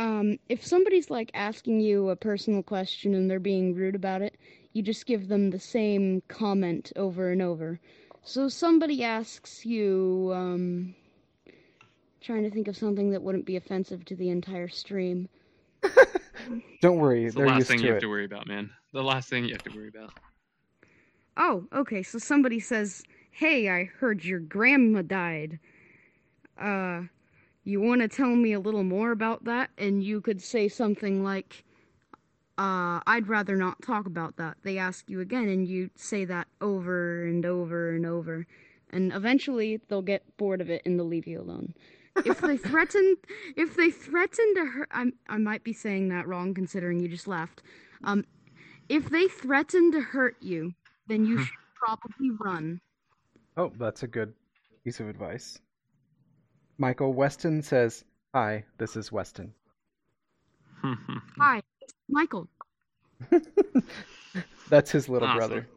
Um, if somebody's like asking you a personal question and they're being rude about it, you just give them the same comment over and over. So somebody asks you, um, trying to think of something that wouldn't be offensive to the entire stream. Don't worry, It's the last used thing to you it. have to worry about, man. The last thing you have to worry about. Oh, okay. So somebody says, "Hey, I heard your grandma died. Uh, you want to tell me a little more about that?" And you could say something like, "Uh, I'd rather not talk about that." They ask you again, and you say that over and over and over, and eventually they'll get bored of it and they'll leave you alone. If they threaten, if they threaten to hurt, I I might be saying that wrong considering you just left. Um, if they threaten to hurt you, then you should probably run. Oh, that's a good piece of advice. Michael Weston says, "Hi, this is Weston." Hi, Michael. That's his little Awesome. brother.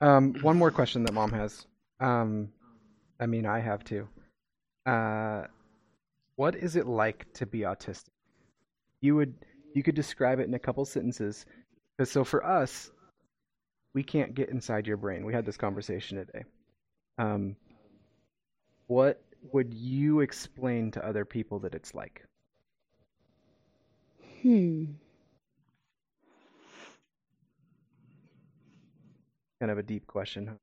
Um, one more question that mom has. Um, I mean, I have too. Uh, what is it like to be autistic? You would you could describe it in a couple sentences. Because so for us, we can't get inside your brain. We had this conversation today. Um, what would you explain to other people that it's like? Hmm. Kind of a deep question. Huh?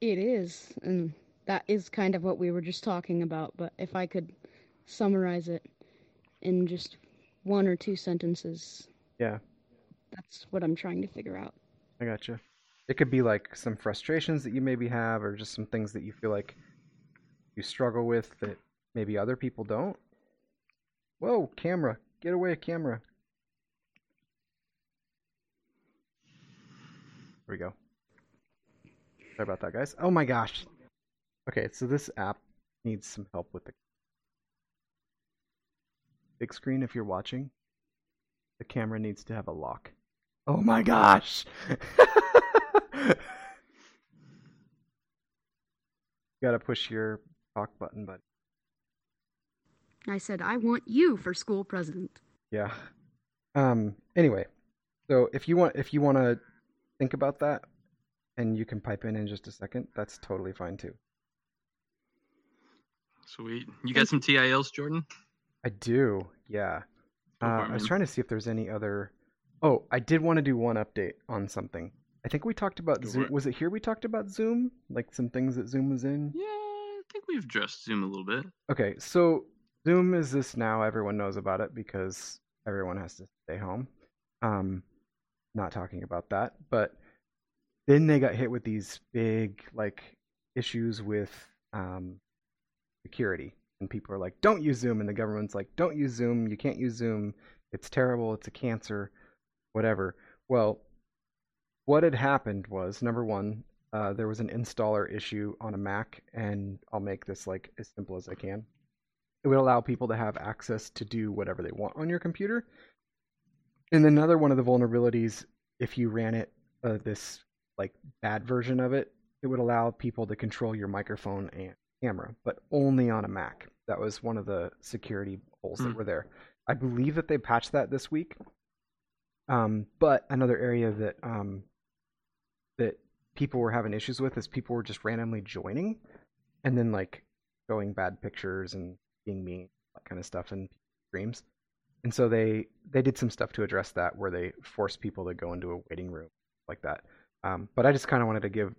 It is, and that is kind of what we were just talking about. But if I could summarize it in just one or two sentences, Yeah. that's what I'm trying to figure out. I gotcha. It could be like some frustrations that you maybe have, or just some things that you feel like you struggle with that maybe other people don't. Whoa, camera! Get away, camera! There we go. Sorry about that, guys. Oh my gosh. Okay, so this app needs some help with the big screen. If you're watching, the camera needs to have a lock. Oh my gosh! you Gotta push your talk button, but I said, I want you for school president. yeah. Um. Anyway, so if you want, if you want to think about that, and you can pipe in in just a second, that's totally fine too. Sweet. You got some TILs, Jordan? I do, yeah. Uh, I was trying to see if there's any other. Oh, I did want to do one update on something. I think we talked about Zoom. Was it here we talked about Zoom? Like some things that Zoom was in? Yeah, I think we've addressed Zoom a little bit. Okay, so Zoom is this now. Everyone knows about it because everyone has to stay home. Um, not talking about that, but then they got hit with these big like issues with um, security, and people are like, "Don't use Zoom," and the government's like, "Don't use Zoom. You can't use Zoom. It's terrible. It's a cancer, whatever." Well, what had happened was number one, uh, there was an installer issue on a Mac, and I'll make this like as simple as I can. It would allow people to have access to do whatever they want on your computer. And another one of the vulnerabilities, if you ran it uh, this like bad version of it, it would allow people to control your microphone and camera, but only on a Mac. That was one of the security holes that Hmm. were there. I believe that they patched that this week. Um, but another area that um, that people were having issues with is people were just randomly joining and then like showing bad pictures and being mean, that kind of stuff in streams. And so they they did some stuff to address that where they forced people to go into a waiting room like that. Um, but I just kind of wanted to give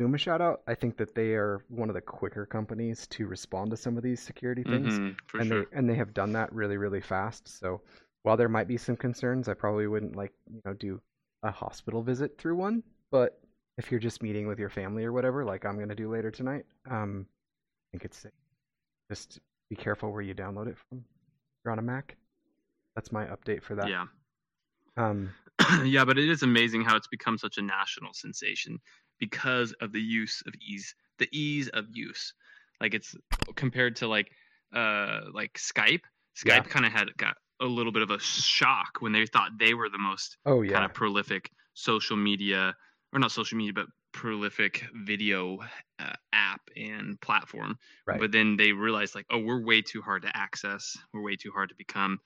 Zoom a shout out. I think that they are one of the quicker companies to respond to some of these security things Mhm, and sure. they and they have done that really really fast. So while there might be some concerns, I probably wouldn't like you know do a hospital visit through one. But if you're just meeting with your family or whatever, like I'm gonna do later tonight, um, I think it's safe. Just be careful where you download it from. You're on a Mac. That's my update for that. Yeah. Um, yeah, but it is amazing how it's become such a national sensation because of the use of ease, the ease of use. Like it's compared to like uh like Skype. Skype Yeah. kind of had got a little bit of a shock when they thought they were the most oh yeah. kind of prolific social media or not social media but prolific video uh, app and platform right. but then they realized like oh we're way too hard to access we're way too hard to become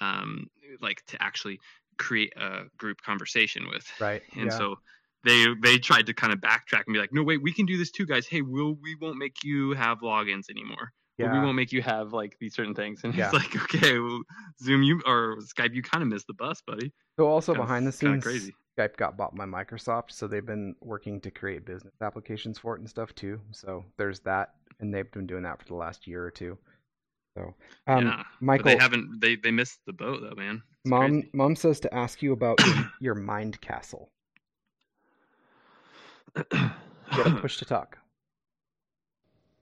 um like to actually create a group conversation with right. and yeah. so they they tried to kind of backtrack and be like no wait we can do this too guys hey we'll we won't make you have logins anymore But we won't make you have like these certain things. And Yeah. it's like, okay, well, Zoom you or Skype, you kind of missed the bus, buddy. So also behind the scenes, crazy. Skype got bought by Microsoft, so they've been working to create business applications for it and stuff too. So there's that, and they've been doing that for the last year or two. So, um, yeah. Michael, But they haven't. They they missed the boat though, man. It's mom, crazy. mom says to ask you about your, your mind castle. You gotta push to talk.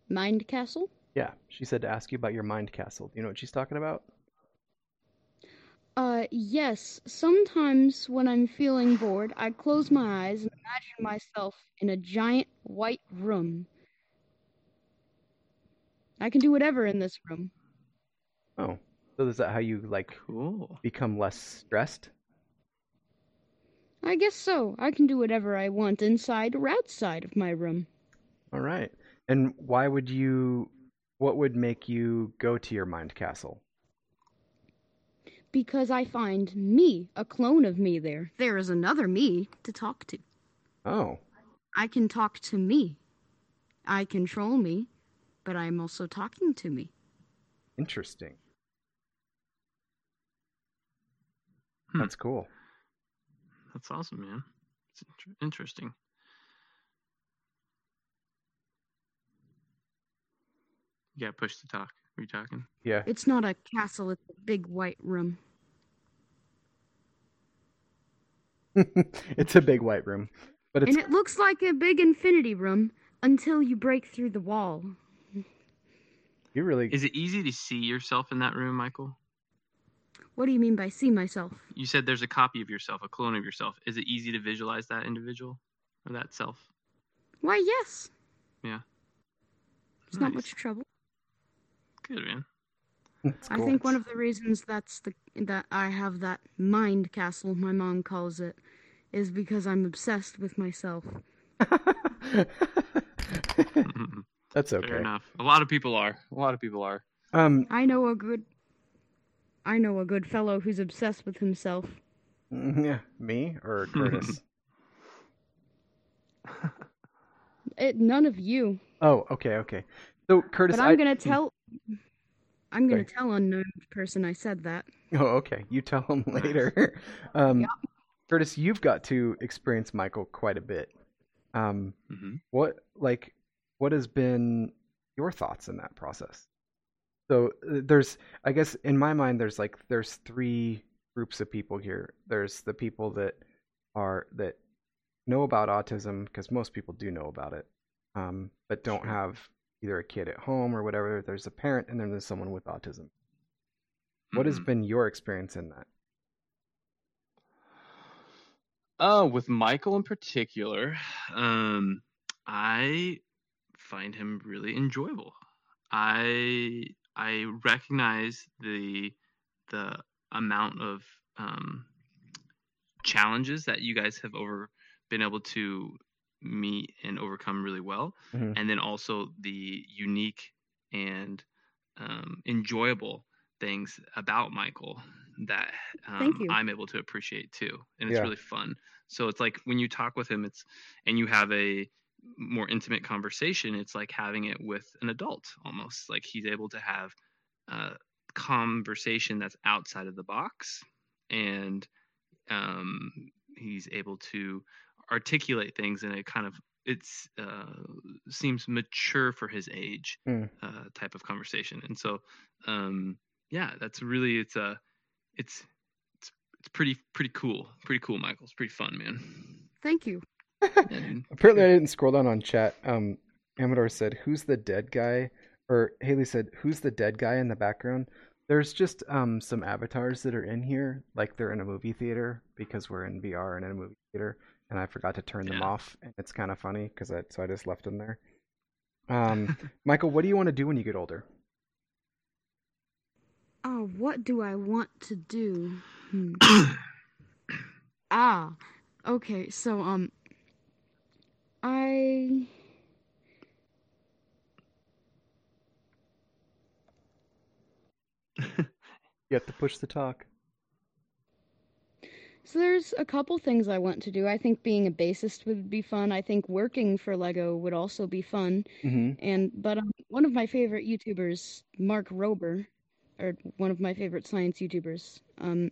Mind Castle? Yeah, she said to ask you about your mind castle. Do you know what she's talking about? Uh, yes. Sometimes when I'm feeling bored, I close my eyes and imagine myself in a giant white room. I can do whatever in this room. Oh, so is that how you like cool. become less stressed? I guess so. I can do whatever I want inside or outside of my room. All right. And why would you? What would make you go to your mind castle? Because I find me, a clone of me there. There is another me to talk to. Oh, I can talk to me. I control me, but I'm also talking to me. interesting. Hmm. That's cool. That's awesome, man. It's inter- interesting. You got push to talk. Are you talking? Yeah. It's not a castle, it's a big white room. it's a big white room, but it's And it looks like a big infinity room until you break through the wall. you really Is it easy to see yourself in that room, Michael? What do you mean by see myself? You said there's a copy of yourself, a clone of yourself. Is it easy to visualize that individual or that self? Why, yes. Yeah. It's not much trouble. Good, man. it's I think one of the reasons that's the that I have that mind castle, my mom calls it, is because I'm obsessed with myself. That's okay. Fair enough. A lot of people are. A lot of people are. Um, I know a good I know a good fellow who's obsessed with himself. yeah, me or Curtis? It none of you. oh, okay, okay. So Curtis, But I'm I- gonna tell I'm gonna Sorry. tell unknown person I said that. Oh, okay. You tell him later. um, Yeah. Curtis, you've got to experience Michael quite a bit. Um, hmm what like what has been your thoughts in that process? So uh, there's, I guess, in my mind, there's like there's three groups of people here. There's the people that are that know about autism because most people do know about it, um, but don't Sure. have either a kid at home or whatever. There's a parent, and then there's someone with autism. What has Mhm. been your experience in that? Uh, with Michael in particular, um, I find him really enjoyable. I I recognize the the amount of um, challenges that you guys have over been able to meet and overcome really well, Mhm. and then also the unique and um, enjoyable things about Michael that um. I'm able to appreciate too, and it's Yeah. really fun. So it's like when you talk with him, it's and you have a more intimate conversation. It's like having it with an adult almost. Like he's able to have a conversation that's outside of the box, and um, he's able to articulate things in a kind of it's uh, seems mature for his age Mm. uh, type of conversation. And so, um, yeah, that's really it's a it's it's it's pretty pretty cool, pretty cool, Michael. It's pretty fun, man. Thank you. Yeah, dude. Apparently, I didn't scroll down on chat. Um, Amador said, "Who's the dead guy?" Or Haley said, "Who's the dead guy in the background?" There's just um some avatars that are in here, like they're in a movie theater because we're in VR and in a movie theater, and I forgot to turn them off, and it's kind of funny because I so I just left them there. Um, Michael, what do you want to do when you get older? Oh, what do I want to do? Hmm. Ah, okay. So, um, I You have to push the talk. So there's a couple things I want to do. I think being a bassist would be fun. I think working for Lego would also be fun. hmm And but um, one of my favorite YouTubers, Mark Rober, or one of my favorite science YouTubers, um,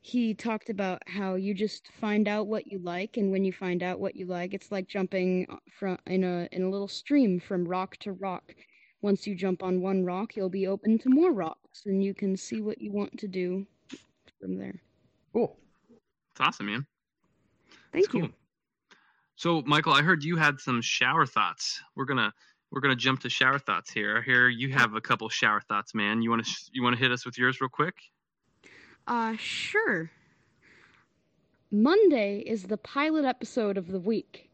he talked about how you just find out what you like, and when you find out what you like, it's like jumping from in a in a little stream from rock to rock. Once you jump on one rock, you'll be open to more rocks, and you can see what you want to do from there. Cool. It's awesome, man. Thank cool. you. So, Michael, I heard you had some shower thoughts. We're gonna we're gonna jump to shower thoughts here. I hear you have a couple shower thoughts, man. You want to you want to hit us with yours real quick? Uh, sure. Monday is the pilot episode of the week.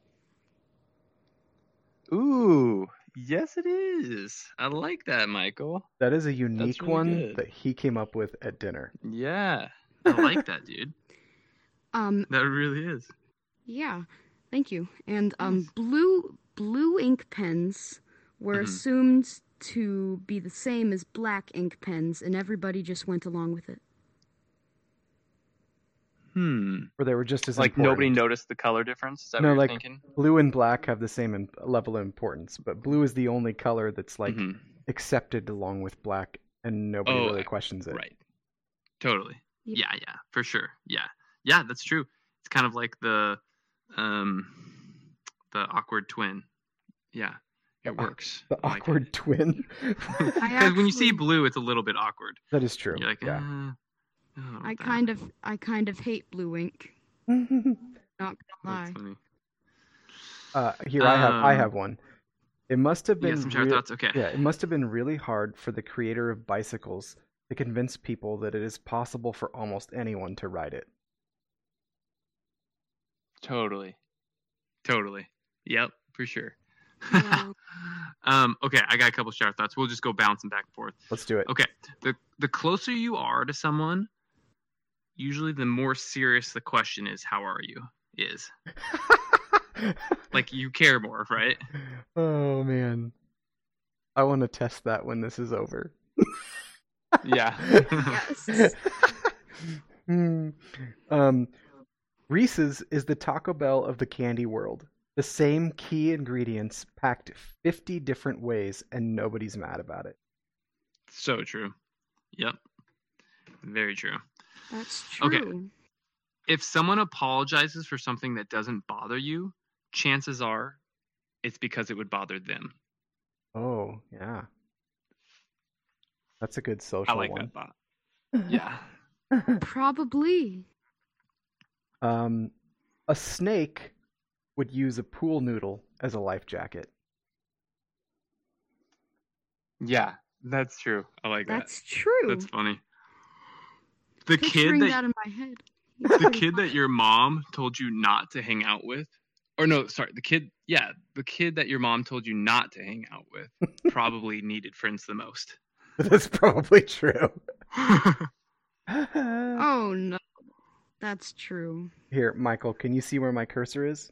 Ooh, yes, it is. I like that, Michael. That is a unique really one good. that he came up with at dinner. Yeah, I like that, dude. Um, That really is. yeah, thank you. And um, Nice. blue blue ink pens were Mhm. assumed to be the same as black ink pens, and everybody just went along with it. Hmm. Or they were just as Like nobody noticed the color difference. Is that No, what you're like- thinking? Blue and black have the same im- level of importance, but blue is the only color that's like Mhm. accepted along with black, and nobody Oh, really questions it. Right. Totally. Yep. Yeah, yeah, for sure. Yeah. Yeah, that's true. It's kind of like the um the awkward twin. Yeah. It The au- works. The I like awkward twin. Because when you see blue, it's a little bit awkward. that is true. You're like, yeah. uh, I, I that." kind of I kind of hate blue ink. Not gonna That's lie. funny. uh, here I have I Um, have one. It must have been got some shower thoughts? Okay. Yeah, it must have been really hard for the creator of bicycles to convince people that it is possible for almost anyone to ride it. Totally. Totally. Yep, for sure. Wow. um, okay, I got a couple shower thoughts. We'll just go bouncing back and forth. Let's do it. Okay. The the closer you are to someone, usually the more serious the question is, how are you? Is. Like you care more, right? oh man. I want to test that when this is over. Yeah. Yes. Hmm. um, Reese's is the Taco Bell of the candy world. The same key ingredients packed 50 different ways, and nobody's mad about it. so true. Yep. Very true. That's true. Okay. If someone apologizes for something that doesn't bother you, chances are it's because it would bother them. Oh, yeah. That's a good social I like one. that thought. Yeah. Probably. Um, a snake would use a pool noodle as a life jacket. Yeah, that's true. I like that. That's that. true. That's funny. The kid that, that in my head. the kid that your mom told you not to hang out with, or no, sorry, the kid, yeah, the kid that your mom told you not to hang out with probably needed friends the most. That's probably true. Oh no. That's true. Here, Michael, can you see where my cursor is?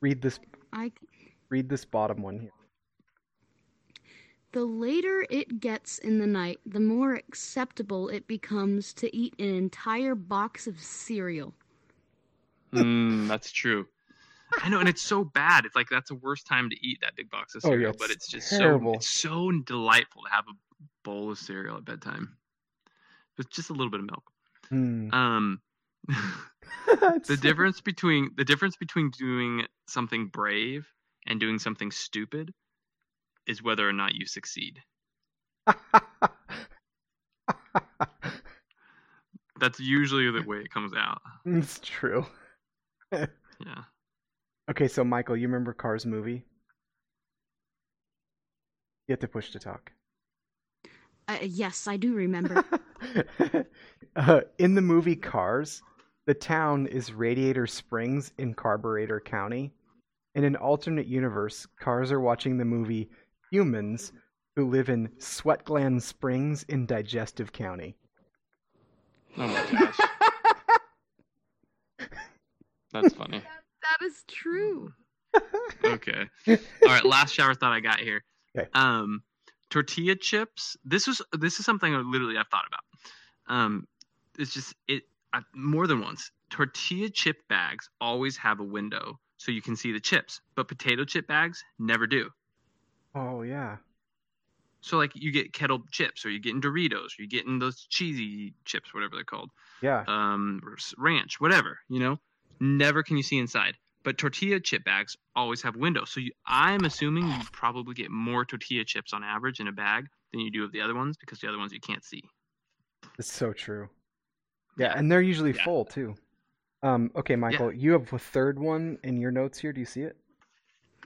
Read this. I Read this bottom one here. the later it gets in the night, the more acceptable it becomes to eat an entire box of cereal. mm, that's true. I know, and it's so bad. It's like that's the worst time to eat that big box of Oh, yeah, cereal, it's but it's just terrible. so it's so delightful to have a bowl of cereal at bedtime. With just a little bit of milk. Hmm. Um It's the difference between the difference between doing something brave and doing something stupid is whether or not you succeed. That's usually the way it comes out. it's true. Yeah. Okay, so Michael, you remember Cars movie? You have to push to talk. Uh, yes, I do remember. uh, in the movie Cars, the town is Radiator Springs in Carburetor County. In an alternate universe, cars are watching the movie Humans, who live in Sweat Gland Springs in Digestive County. Oh my gosh. That's funny. that is true. Okay. All right, last shower thought I got here. Okay. Um tortilla chips. This was this is something I literally I've thought about. Um it's just it more than once. Tortilla chip bags always have a window so you can see the chips, but potato chip bags never do. Oh yeah. So like you get kettle chips, or you getting Doritos, or you getting those cheesy chips, whatever they're called, Yeah. um, ranch, whatever. You know, never can you see inside. But tortilla chip bags always have windows, so you, I'm assuming you probably get more tortilla chips on average in a bag than you do of the other ones because the other ones you can't see. It's so true. Yeah, and they're usually Yeah. full too. Um, okay, Michael, you have a third one in your notes here. Do you see it?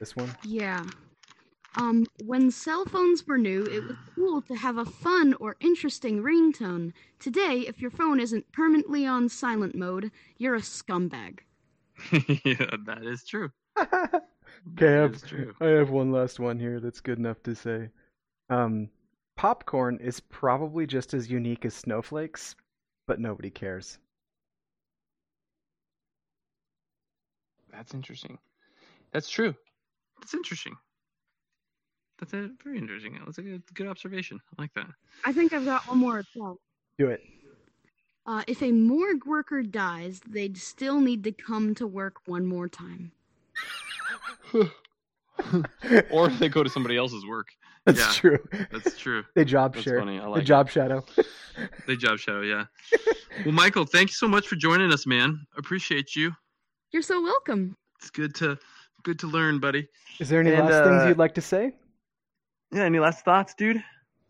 This one? Yeah. Um, when cell phones were new, it was cool to have a fun or interesting ringtone. Today, if your phone isn't permanently on silent mode, you're a scumbag. yeah, that is true. Okay, I have, is true. I have one last one here that's good enough to say. Um, popcorn is probably just as unique as snowflakes, but nobody cares. That's interesting. That's true. That's interesting. That's a very interesting. That's a good, good observation. I like that. I think I've got one more as well. Do it. Uh, if a morgue worker dies, they'd still need to come to work one more time. or if they go to somebody else's work. That's Yeah. true. That's true. They job That's share. funny. I They like it. job shadow. They job shadow, yeah. well, Michael, thank you so much for joining us, man. Appreciate you. You're so welcome. It's good to good to learn, buddy. Is there any And, last things uh, you'd like to say? Yeah. Any last thoughts, dude?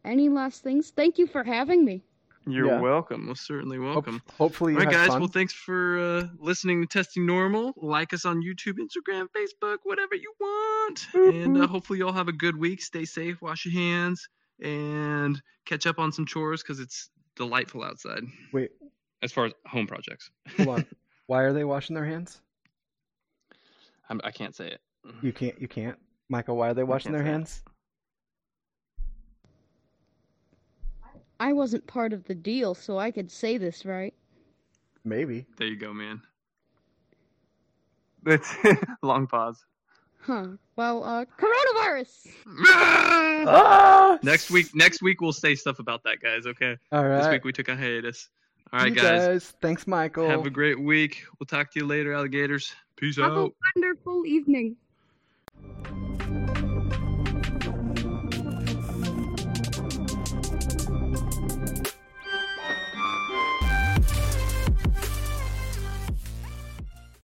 Any last things? Thank you for having me. You're Yeah. welcome. Most certainly Hope- welcome. hopefully you All right, had guys. fun. Well, thanks for uh, listening to Testing Normal. Like us on YouTube, Instagram, Facebook, whatever you want. And uh, hopefully, you all have a good week. Stay safe, wash your hands, and catch up on some chores because it's delightful outside Wait, as far as home projects. hold on. Why are they washing their hands? I'm, I can't say it. You can't. You can't. Michael, why are they washing their hands? it. I wasn't part of the deal, so I could say this, right? Maybe. There you go, man. That's long pause. Huh. Well, uh, coronavirus! Ah! Next week, next week we'll say stuff about that, guys. Okay. All right. This week we took a hiatus. All right, You guys. Thanks, Michael. Have a great week. We'll talk to you later, alligators. Peace Have a out. wonderful evening.